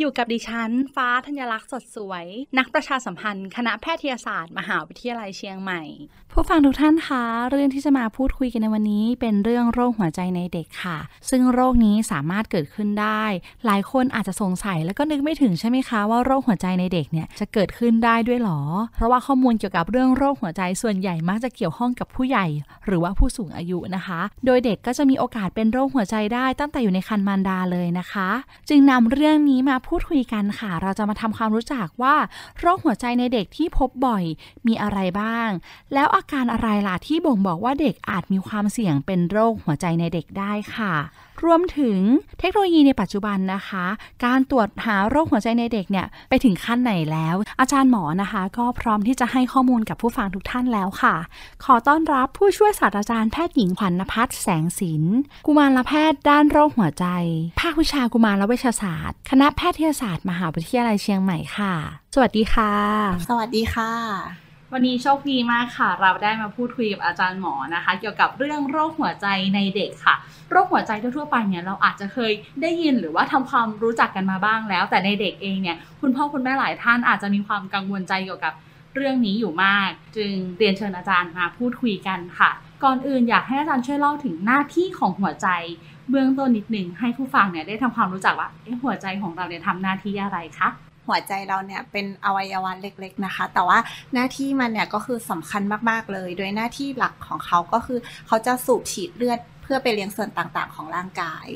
อยู่กับดิฉัน ฟ้าธัญลักษณ์สดสวย นักประชาสัมพันธ์ คณะแพทยศาสตร์ มหาวิทยาลัยเชียงใหม่ ผู้ฟังทุกท่านคะ เรื่องที่จะมาพูดคุยกันในวันนี้ เป็นเรื่องโรคหัวใจในเด็กค่ะ ซึ่งโรคนี้สามารถเกิดขึ้นได้ หลายคนอาจจะสงสัยแล้วก็นึกไม่ถึงใช่ไหมคะว่าโรคหัวใจในเด็กเนี่ยจะเกิดขึ้นได้ด้วยหรอ เพราะว่าข้อมูลเกี่ยวกับเรื่องโรคหัวใจส่วนใหญ่มักจะเกี่ยวข้องกับผู้ใหญ่ หรือว่าผู้สูงอายุนะคะ โดยเด็กก็จะมีโอกาสเป็นโรคหัวใจได้ตั้งแต่อยู่ในครรภ์มารดาเลยนะคะ จึงนำเรื่องนี้มาพูดคุยกันค่ะ เราจะมาทำความรู้จักว่าโรคหัวใจในเด็กที่พบบ่อยมีอะไรบ้าง แล้วอาการอะไรล่ะที่บ่งบอกว่าเด็กอาจมีความเสี่ยงเป็นโรคหัวใจในเด็กได้ค่ะรวมถึงเทคโนโลยีในปัจจุบันนะคะ การตรวจหาโรคหัวใจในเด็กเนี่ยไปถึงขั้นไหนแล้ว อาจารย์หมอนะคะ ก็พร้อมที่จะให้ข้อมูลกับผู้ฟังทุกท่านแล้วค่ะ ขอต้อนรับผู้ช่วยศาสตราจารย์แพทย์หญิงขวัญนภัสแสงสินกุมารแพทย์ด้านโรคหัวใจ ภาควิชากุมารเวชศาสตร์ คณะแพทยศาสตร์ มหาวิทยาลัยเชียงใหม่ค่ะ สวัสดีค่ะ สวัสดีค่ะ วันนี้โชคดีมากค่ะ เราได้มาพูดคุยกับอาจารย์หมอนะคะ เกี่ยวกับเรื่องโรคหัวใจในเด็กค่ะ โรคหัวใจทั่วๆไปเนี่ยเราอาจจะเคยได้ยินหรือว่าทำความรู้จักกันมาบ้างแล้ว แต่ในเด็กเองเนี่ยคุณพ่อคุณแม่หลายท่านอาจจะมีความกังวลใจเกี่ยวกับเรื่องนี้อยู่มาก จึงเรียนเชิญอาจารย์มาพูดคุยกันค่ะ ก่อนอื่นอยากให้อาจารย์ช่วยเล่าถึงหน้าที่ของหัวใจ เบื้องต้นนิดหนึ่งให้ผู้ฟังเนี่ยได้ทำความรู้จักว่าหัวใจของเราเนี่ยทำหน้าที่อะไรคะ หัวใจเราเนี่ยเป็นอวัยวะเล็ก ๆนะคะ แต่ว่าหน้าที่มันเนี่ยก็คือสำคัญมากๆเลย โดยหน้าที่หลักของเขาก็คือเขาจะสูบฉีดเลือดเพื่อไปเลี้ยงส่วนต่างๆ ของร่างกาย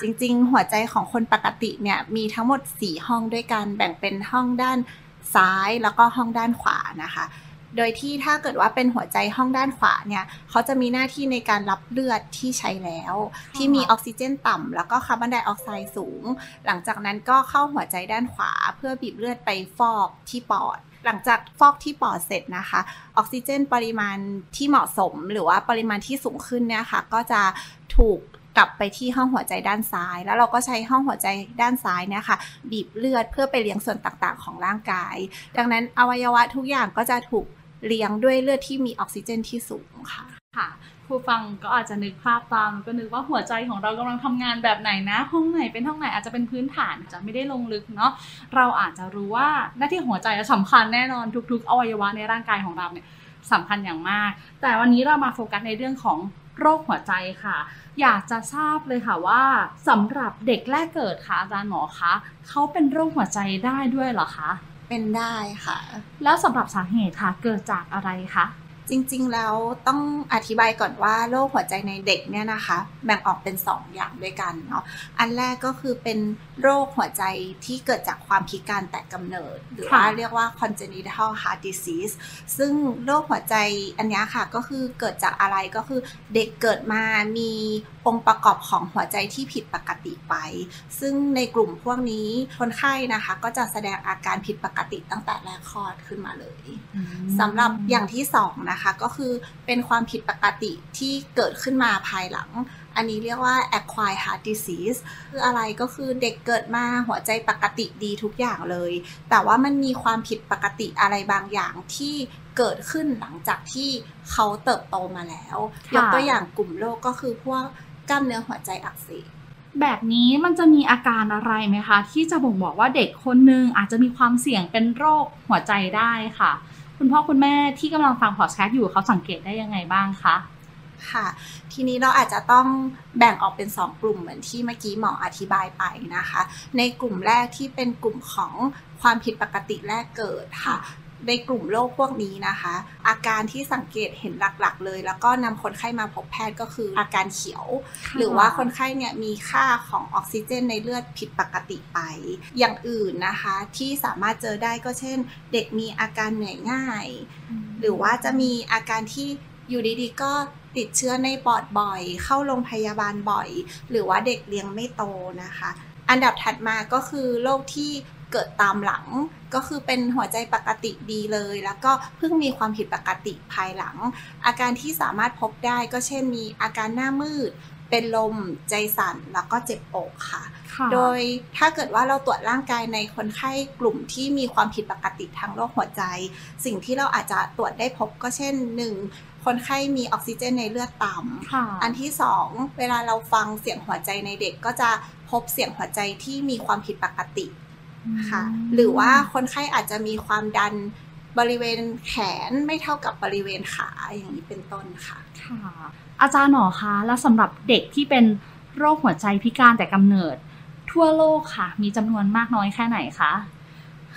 จริง ๆ หัวใจของคนปกติเนี่ยมีทั้งหมด 4 ห้องด้วยกัน แบ่งเป็นห้องด้านซ้ายแล้วก็ห้องด้านขวานะคะ โดยที่ถ้าเกิดว่าเป็นหัวใจห้องด้านขวาเนี่ยเขาจะมีหน้าที่ในการรับเลือดที่ใช้แล้ว ที่มีออกซิเจนต่ำแล้วก็คาร์บอนไดออกไซด์สูง หลังจากนั้นก็เข้าหัวใจด้านขวา เพื่อบีบเลือดไปฟอกที่ปอดหลังจากฟอกที่ปอดเสร็จนะคะ ออกซิเจนปริมาณที่เหมาะสม หรือว่าปริมาณที่สูงขึ้นเนี่ยค่ะ ก็จะถูกกลับไปที่ห้องหัวใจด้านซ้าย แล้วเราก็ใช้ห้องหัวใจด้านซ้ายเนี่ยค่ะ บีบเลือดเพื่อไปเลี้ยงส่วนต่างๆ ของร่างกาย ดังนั้นอวัยวะทุกอย่างก็จะถูก เลี้ยงด้วยเลือดที่มีออกซิเจนที่สูงค่ะค่ะผู้ฟังก็อาจจะนึกภาพตามก็นึกว่าหัวใจของเรากำลังทำงานแบบไหนนะ ห้องไหนเป็นห้องไหนอาจจะเป็นพื้นฐานจะไม่ได้ลงลึกเนาะเราอาจจะรู้ว่าหน้าที่หัวใจสำคัญแน่นอนทุก ๆ อวัยวะในร่างกายของเราเนี่ยสำคัญอย่างมาก แต่วันนี้เรามาโฟกัสในเรื่องของโรคหัวใจค่ะ อยากจะทราบเลยค่ะว่าสำหรับเด็กแรกเกิดค่ะอาจารย์หมอคะเขาเป็นโรคหัวใจได้ด้วยเหรอคะ เป็นได้ค่ะ แล้วสำหรับสาเหตุค่ะ เกิดจากอะไรคะจริงๆ แล้วต้องอธิบายก่อนว่าโรคหัวใจในเด็กเนี่ยนะคะ แบ่งออกเป็น 2 อย่างด้วยกันเนาะอันแรกก็คือเป็นโรคหัวใจที่เกิดจากความพิการแต่กำเนิด หรือว่าเรียกว่า congenital heart disease ซึ่งโรคหัวใจอันนี้ค่ะก็คือเกิดจากอะไรก็คือเด็กเกิดมามีองค์ประกอบของหัวใจที่ผิดปกติไป ซึ่งในกลุ่มพวกนี้คนไข้นะคะ ก็จะแสดงอาการผิดปกติตั้งแต่แรกคลอดขึ้นมาเลยสำหรับอย่างที่สองนะคะก็คือเป็นความผิดปกติที่เกิดขึ้นมาภายหลังอันนี้เรียกว่า acquired heart disease คืออะไรก็คือเด็กเกิดมาหัวใจปกติดีทุกอย่างเลย แต่ว่ามันมีความผิดปกติอะไรบางอย่างที่เกิดขึ้นหลังจากที่เขาเติบโตมาแล้ว ยกตัวอย่างกลุ่มโรคก็คือพวก กล้ามเนื้อหัวใจอักเสบแบบนี้มันจะมีอาการอะไรไหมคะ ที่จะบ่งบอกว่าเด็กคนหนึ่งอาจจะมีความเสี่ยงเป็นโรคหัวใจได้ค่ะ คุณพ่อคุณแม่ที่กำลังฟังพอดแคสต์อยู่เขาสังเกตได้ยังไงบ้างคะค่ะ ทีนี้เราอาจจะต้องแบ่งออกเป็น 2 กลุ่มเหมือนที่เมื่อกี้หมออธิบายไปนะคะ ในกลุ่มแรกที่เป็นกลุ่มของความผิดปกติแรกเกิดค่ะ ในกลุ่มโรคพวกนี้นะคะ อาการที่สังเกตเห็นหลักๆ เลย แล้วก็นำคนไข้มาพบแพทย์ก็คืออาการเขียว หรือว่าคนไข้เนี่ยมีค่าของออกซิเจนในเลือดผิดปกติไป อย่างอื่นนะคะ ที่สามารถเจอได้ก็เช่น เด็กมีอาการเหนื่อยง่าย หรือว่าจะมีอาการที่อยู่ดีๆก็ติดเชื้อในปอดบ่อย เข้าโรงพยาบาลบ่อย หรือว่าเด็กเลี้ยงไม่โตนะคะ อันดับถัดมาก็คือโรคที่ เกิดตามหลังก็คือเป็นหัวใจปกติดีเลย แล้วก็เพิ่งมีความผิดปกติภายหลัง อาการที่สามารถพบได้ก็เช่นมีอาการหน้ามืด เป็นลมใจสั่นแล้วก็เจ็บอกค่ะค่ะโดยถ้าเกิดว่าเราตรวจร่างกายในคนไข้กลุ่มที่มีความผิดปกติทางโรคหัวใจ สิ่งที่เราอาจจะตรวจได้พบก็เช่น 1. คนไข้มีออกซิเจนในเลือดต่ำค่ะอันที่สองเวลาเราฟังเสียงหัวใจในเด็กก็จะพบเสียงหัวใจที่มีความผิดปกติ ค่ะหรือว่าคนไข้อาจจะมีความดันบริเวณแขนไม่เท่ากับบริเวณขาอย่างนี้เป็นต้นค่ะค่ะ อาจารย์หมอคะแล้วสำหรับเด็กที่เป็นโรคหัวใจพิการแต่กำเนิด ทั่วโลกค่ะ มีจำนวนมากน้อยแค่ไหนคะ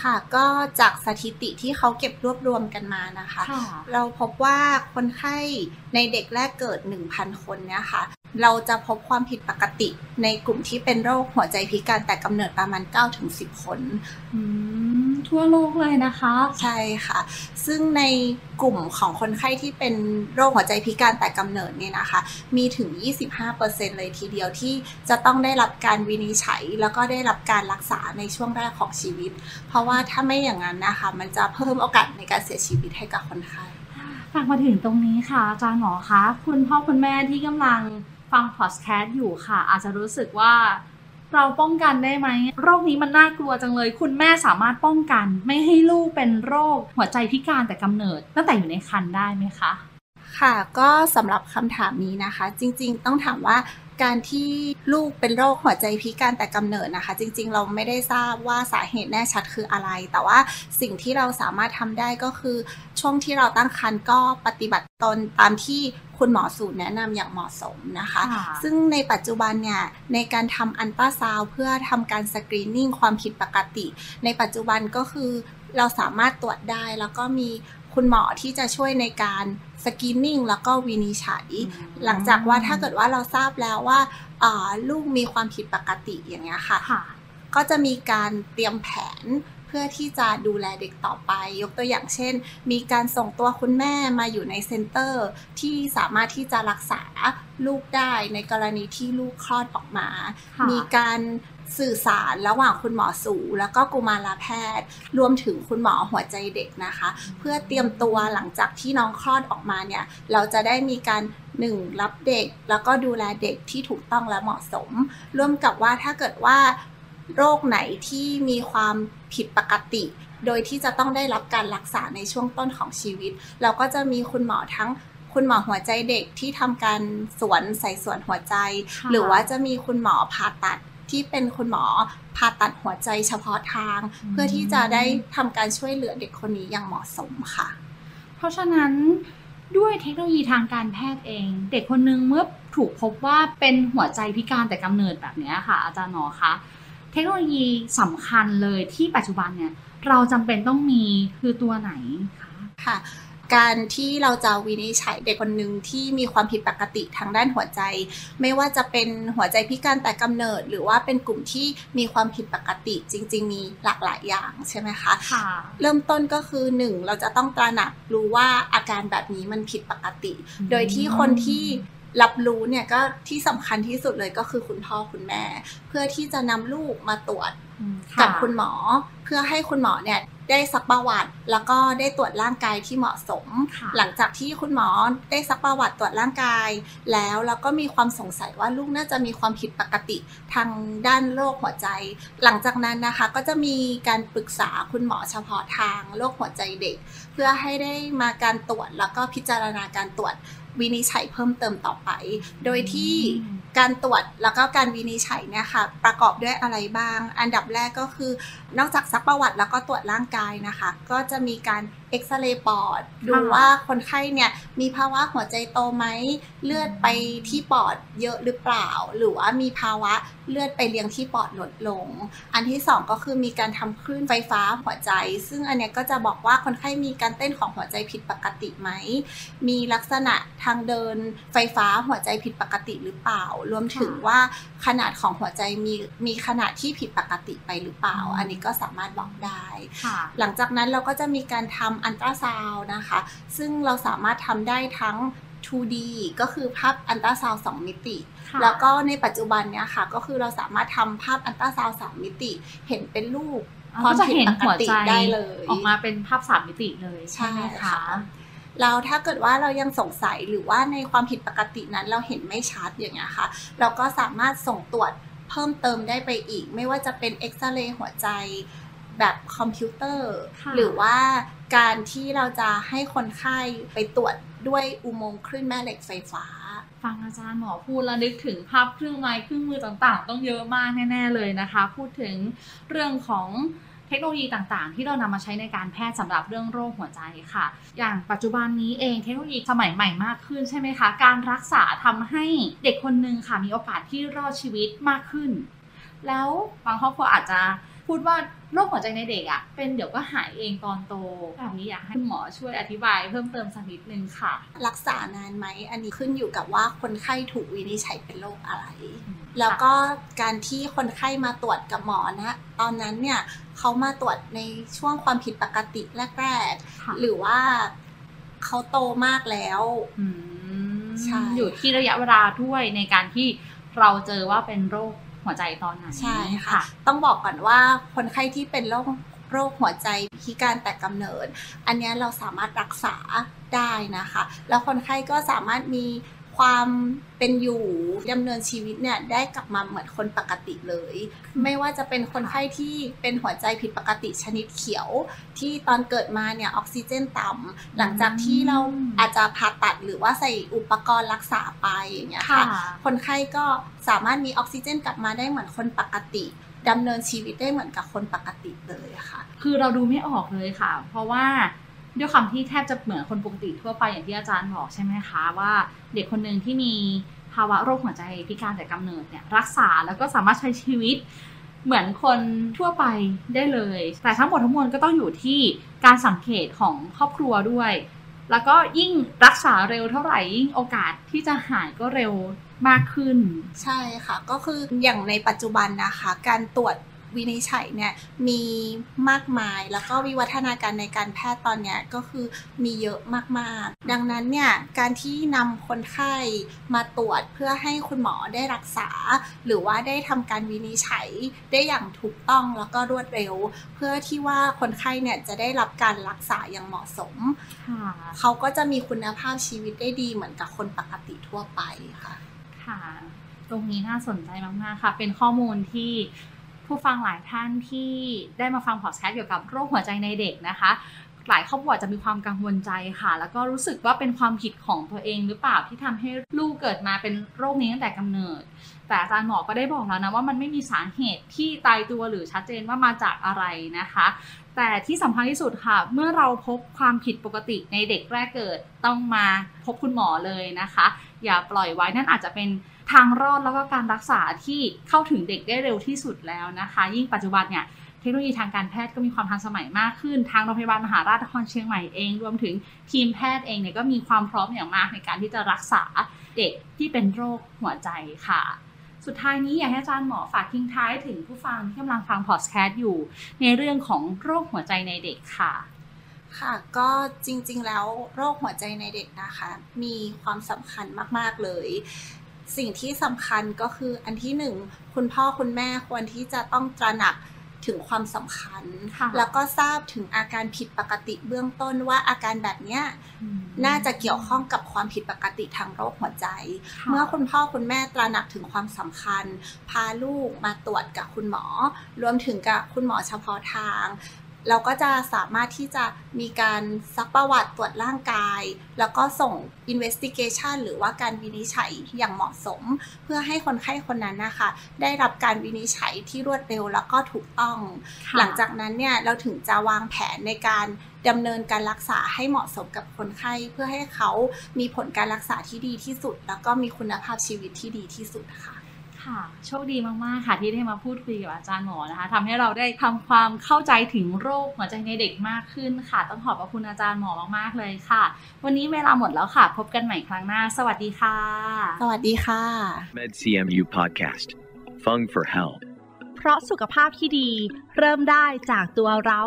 ค่ะก็จากสถิติที่เขาเก็บรวบรวมกันมานะคะค่ะเราพบว่าคนไข้ในเด็กแรกเกิด 1,000 คนเนี่ยค่ะ เราจะพบความผิดปกติในกลุ่มที่เป็นโรคหัวใจพิการแต่กำเนิดประมาณ 9-10 คนอืมทั่วโลกเลยนะคะ ใช่ค่ะ ซึ่งในกลุ่มของคนไข้ที่เป็นโรคหัวใจพิการแต่กำเนิดเนี่ยนะคะ มีถึง 25%เลยทีเดียวที่จะต้องได้รับการวินิจฉัย แล้วก็ได้รับการรักษาในช่วงแรกของชีวิต เพราะว่าถ้าไม่อย่างนั้นนะคะ มันจะเพิ่มโอกาสในการเสียชีวิตให้กับคนไข้ฝากมาถึงตรงนี้ค่ะอาจารย์หมอคะคุณพ่อคุณแม่ที่กำลัง ฟังพอดแคสต์อยู่ค่ะ อาจจะรู้สึกว่าเราป้องกันได้ไหมโรคนี้มันน่ากลัวจังเลย คุณแม่สามารถป้องกัน ไม่ให้ลูกเป็นโรคหัวใจพิการแต่กำเนิดตั้งแต่อยู่ในครรภ์ได้ไหมคะ ค่ะก็สำหรับคำถามนี้นะคะ จริงๆ ต้องถามว่าการที่ลูกเป็นโรคหัวใจพิการแต่กำเนิดนะคะ จริงๆ เราไม่ได้ทราบว่าสาเหตุแน่ชัดคืออะไร แต่ว่าสิ่งที่เราสามารถทำได้ก็คือ ช่วงที่เราตั้งครรภ์ก็ปฏิบัติตนตามที่คุณหมอสูตรแนะนำอย่างเหมาะสมนะคะค่ะซึ่งในปัจจุบันเนี่ยในการทำอันตราซาวด์เพื่อทำการสกรีนนิ่งความผิดปกติ ในปัจจุบันก็คือเราสามารถตรวจได้แล้วก็มีคุณหมอที่จะช่วยในการ สกรีนนิ่งแล้วก็วินิจฉัย หลังจากว่าถ้าเกิดว่าเราทราบแล้วว่าอ่าลูกมีความผิดปกติอย่างเงี้ยค่ะค่ะก็จะมีการเตรียมแผนเพื่อที่จะดูแลเด็กต่อไป ยกตัวอย่างเช่น มีการส่งตัวคุณแม่มาอยู่ในเซ็นเตอร์ ที่สามารถที่จะรักษาลูกได้ในกรณีที่ลูกคลอดออกมาค่ะมีการ สื่อสารระหว่างคุณหมอสูแล้วก็กุมารแพทย์ รวมถึงคุณหมอหัวใจเด็กนะคะ เพื่อเตรียมตัวหลังจากที่น้องคลอดออกมาเนี่ยเราจะได้มีการหนึ่งรับเด็กแล้วก็ดูแลเด็กที่ถูกต้องและเหมาะสม ร่วมกับว่าถ้าเกิดว่าโรคไหนที่มีความผิดปกติ โดยที่จะต้องได้รับการรักษาในช่วงต้นของชีวิต เราก็จะมีคุณหมอทั้งคุณหมอหัวใจเด็กที่ทำการสวนใส่ส่วนหัวใจค่ะหรือว่าจะมีคุณหมอผ่าตัด ที่เป็นคุณหมอผ่าตัดหัวใจเฉพาะทาง เพื่อที่จะได้ทำการช่วยเหลือเด็กคนนี้อย่างเหมาะสมค่ะ เพราะฉะนั้นด้วยเทคโนโลยีทางการแพทย์เอง เด็กคนนึงเมื่อถูกพบว่าเป็นหัวใจพิการแต่กำเนิดแบบเนี้ยค่ะ อาจารย์หนอคะเทคโนโลยีสำคัญเลยที่ปัจจุบันเนี่ยเราจำเป็นต้องมีคือตัวไหนคะค่ะ การที่เราจะวินิจฉัยเด็กคนหนึ่งที่มีความผิดปกติทางด้านหัวใจ ไม่ว่าจะเป็นหัวใจพิการแต่กำเนิด หรือว่าเป็นกลุ่มที่มีความผิดปกติจริง ๆ มีหลากหลายอย่างใช่ไหมคะค่ะ เริ่มต้นก็คือ 1 เราจะต้องตระหนักรู้ว่าอาการแบบนี้มันผิดปกติอืมโดยที่คนที่ รับรู้เนี่ยก็ที่สำคัญที่สุดเลยก็คือคุณพ่อคุณแม่ เพื่อที่จะนำลูกมาตรวจอืมกับะคุณหมอ เพื่อให้คุณหมอเนี่ยได้ซักประวัติ แล้วก็ได้ตรวจร่างกายที่เหมาะสมค่ะหลังจากที่คุณหมอได้ซักประวัติตรวจร่างกาย แล้วแล้วก็มีความสงสัยว่าลูกน่าจะมีความผิดปกติทางด้านโรคหัวใจ หลังจากนั้นนะคะก็จะมีการปรึกษาคุณหมอเฉพาะทางโรคหัวใจเด็ก เพื่อให้ได้มาการตรวจแล้วก็พิจารณาการตรวจ วินิจฉัยเพิ่มเติมต่อไป โดยที่อืมการตรวจแล้วก็การวินิจฉัยเนี่ยค่ะประกอบด้วยอะไรบ้าง อันดับแรกก็คือนอกจากซักประวัติแล้วก็ตรวจร่างกายนะคะ ก็จะมีการ เอ็กซเรย์ปอด ดูว่าคนไข้เนี่ยมีภาวะหัวใจโตไหมเลือดไปที่ปอดเยอะหรือเปล่า หรือว่ามีภาวะเลือดไปเลี้ยงที่ปอดลดลง อันที่สองก็คือมีการทำคลื่นไฟฟ้าหัวใจ ซึ่งอันเนี้ยก็จะบอกว่าคนไข้มีการเต้นของหัวใจผิดปกติไหม มีลักษณะทางเดินไฟฟ้าหัวใจผิดปกติหรือเปล่า รวมถึงว่าขนาดของหัวใจมีมีขนาดที่ผิดปกติไปหรือเปล่าอืมอันนี้ก็สามารถบอกได้ค่ะหลังจากนั้นเราก็จะมีการทำอัลตราซาวนด์นะคะ ซึ่งเราสามารถทำได้ทั้ง 2D ก็คือภาพอัลตราซาวนด์2มิติค่ะแล้วก็ในปัจจุบันเนี่ยค่ะ ก็คือเราสามารถทำภาพอัลตราซาวนด์3มิติ เห็นเป็นรูปความผิดปกติ อ๋อก็จะเห็นหัวใจได้เลย ออกมาเป็นภาพสามมิติเลยใช่ไหมใช่คะค่ะแล้วถ้าเกิดว่าเรายังสงสัยหรือว่าในความผิดปกตินั้นเราเห็นไม่ชัดอย่างเงี้ยค่ะ เราก็สามารถส่งตรวจเพิ่มเติมได้ไปอีก ไม่ว่าจะเป็นเอ็กซเรย์หัวใจ แบบคอมพิวเตอร์ค่ะหรือว่าการที่เราจะให้คนไข้ไปตรวจด้วยอุโมงค์คลื่นแม่เหล็กไฟฟ้า ฟังอาจารย์หมอพูดแล้วนึกถึงภาพเครื่องไม้เครื่องมือต่างๆ ต้องเยอะมากแน่ ๆเลยนะคะ พูดถึงเรื่องของเทคโนโลยีต่างๆ ที่เรานำมาใช้ในการแพทย์สำหรับเรื่องโรคหัวใจค่ะ อย่างปัจจุบันนี้เองเทคโนโลยีสมัยใหม่มากขึ้นใช่ไหมคะ การรักษาทำให้เด็กคนหนึ่งค่ะมีโอกาสที่รอดชีวิตมากขึ้น แล้วบางครอบครัวอาจจะ พูดว่าโรคหัวใจในเด็กอะ่ะเป็นเดี๋ยวก็หายเองตอนโตแบบนี้อยากให้คุณหมอช่วยอธิบายเพิ่มเติมสักนิดนึงค่ะ รักษานานไหมอันนี้ขึ้นอยู่กับว่าคนไข้ถูกวินิจฉัยเป็นโรคอะไร แล้วก็การที่คนไข้มาตรวจกับหมอนะ ตอนนั้นเนี่ยเขามาตรวจในช่วงความผิดปกติแรกค่ะๆหรือว่าเขาโตมากแล้วอืมใช่อยู่ที่ระยะเวลาด้วยในการที่เราเจอว่าเป็นโรค หัวใจตอนไหนใช่ค่ะ ต้องบอกก่อนว่าคนไข้ที่เป็นโรคโรคหัวใจพิการแต่กำเนิด อันเนี้ยเราสามารถรักษาได้นะคะ แล้วคนไข้ก็สามารถมี ความเป็นอยู่ดำเนินชีวิตเนี่ยได้กลับมาเหมือนคนปกติเลย ไม่ว่าจะเป็นคนไข้ที่เป็นหัวใจผิดปกติชนิดเขียว ที่ตอนเกิดมาเนี่ยออกซิเจนต่ำหลังจากที่เราอาจจะผ่าตัดหรือว่าใส่อุปกรณ์รักษาไปอย่างเงี้ยค่ะค่ะคนไข้ก็สามารถมีออกซิเจนกลับมาได้เหมือนคนปกติดำเนินชีวิตได้เหมือนกับคนปกติเลยอะค่ะ คือเราดูไม่ออกเลยค่ะ เพราะว่า ด้วยความที่แทบจะเหมือนคนปกติทั่วไปอย่างที่อาจารย์บอกใช่ไหมคะว่าเด็กคนหนึ่งที่มีภาวะโรคหัวใจพิการแต่กำเนิดเนี่ยรักษาแล้วก็สามารถใช้ชีวิตเหมือนคนทั่วไปได้เลย แต่ทั้งหมดทั้งมวลก็ต้องอยู่ที่การสังเกตของครอบครัวด้วย แล้วก็ยิ่งรักษาเร็วเท่าไหร่ยิ่งโอกาสที่จะหายก็เร็วมากขึ้น ใช่ค่ะ ก็คืออย่างในปัจจุบันนะคะ การตรวจ วินิจฉัยเนี่ยมีมากมายแล้วก็วิวัฒนาการในการแพทย์ตอนเนี้ยก็คือมีเยอะมากๆ ดังนั้นเนี่ยการที่นำคนไข้มาตรวจเพื่อให้คุณหมอได้รักษา หรือว่าได้ทำการวินิจฉัยได้อย่างถูกต้องแล้วก็รวดเร็ว เพื่อที่ว่าคนไข้เนี่ยจะได้รับการรักษาอย่างเหมาะสมค่ะเขาก็จะมีคุณภาพชีวิตได้ดีเหมือนกับคนปกติทั่วไปค่ะ ค่ะ ตรงนี้น่าสนใจมาก ๆ ค่ะ เป็นข้อมูลที่ ผู้ฟังหลายท่านที่ได้มาฟังพอดแคสต์เกี่ยวกับโรคหัวใจในเด็กนะคะ หลายครอบครัวจะมีความกังวลใจค่ะ แล้วก็รู้สึกว่าเป็นความผิดของตัวเองหรือเปล่าที่ทำให้ลูกเกิดมาเป็นโรคนี้ตั้งแต่กำเนิด แต่อาจารย์หมอก็ได้บอกแล้วนะว่ามันไม่มีสาเหตุที่ตายตัวหรือชัดเจนว่ามาจากอะไรนะคะ แต่ที่สำคัญที่สุดค่ะ เมื่อเราพบความผิดปกติในเด็กแรกเกิดต้องมาพบคุณหมอเลยนะคะ อย่าปล่อยไว้นั่นอาจจะเป็น ทางรอดแล้วก็การรักษาที่เข้าถึงเด็กได้เร็วที่สุดแล้วนะคะ ยิ่งปัจจุบันเนี่ยเทคโนโลยีทางการแพทย์ก็มีความทันสมัยมากขึ้น ทางโรงพยาบาลมหาราชนครเชียงใหม่เอง รวมถึงทีมแพทย์เองเนี่ยก็มีความพร้อมอย่างมากในการที่จะรักษาเด็กที่เป็นโรคหัวใจค่ะ สุดท้ายนี้อยากให้อาจารย์หมอฝากทิ้งท้ายถึงผู้ฟังที่กำลังฟังพอดแคสต์อยู่ ในเรื่องของโรคหัวใจในเด็กค่ะ ค่ะ ก็จริงๆแล้วโรคหัวใจในเด็กนะคะ มีความสำคัญมากๆเลย สิ่งที่สำคัญก็คืออันที่หนึ่งคุณพ่อคุณแม่ควรที่จะต้องตระหนักถึงความสำคัญค่ะแล้วก็ทราบถึงอาการผิดปกติเบื้องต้นว่าอาการแบบเนี้ยน่าจะเกี่ยวข้องกับความผิดปกติทางโรคหัวใจค่ะเมื่อคุณพ่อคุณแม่ตระหนักถึงความสำคัญ พาลูกมาตรวจกับคุณหมอ รวมถึงกับคุณหมอเฉพาะทาง เราก็จะสามารถที่จะมีการซักประวัติตรวจร่างกาย แล้วก็ส่ง investigation หรือว่าการวินิจฉัยอย่างเหมาะสม เพื่อให้คนไข้คนนั้นนะคะ ได้รับการวินิจฉัยที่รวดเร็วแล้วก็ถูกต้องค่ะหลังจากนั้นเนี่ยเราถึงจะวางแผนในการดำเนินการรักษาให้เหมาะสมกับคนไข้เพื่อให้เขามีผลการรักษาที่ดีที่สุด แล้วก็มีคุณภาพชีวิตที่ดีที่สุดค่ะ ค่ะ โชคดีมาก ๆ ค่ะ ที่ได้มาพูดคุยกับอาจารย์หมอนะคะทำให้เราได้ทำความเข้าใจถึงโรคหัวใจในเด็กมากขึ้นค่ะ ต้องขอบพระคุณอาจารย์หมอมาก ๆ เลยค่ะ วันนี้เวลาหมดแล้วค่ะ พบกันใหม่ครั้งหน้า สวัสดีค่ะ สวัสดีค่ะ MedCMU Podcast. Fung for Health. เพราะสุขภาพที่ดี เริ่มได้จากตัวเรา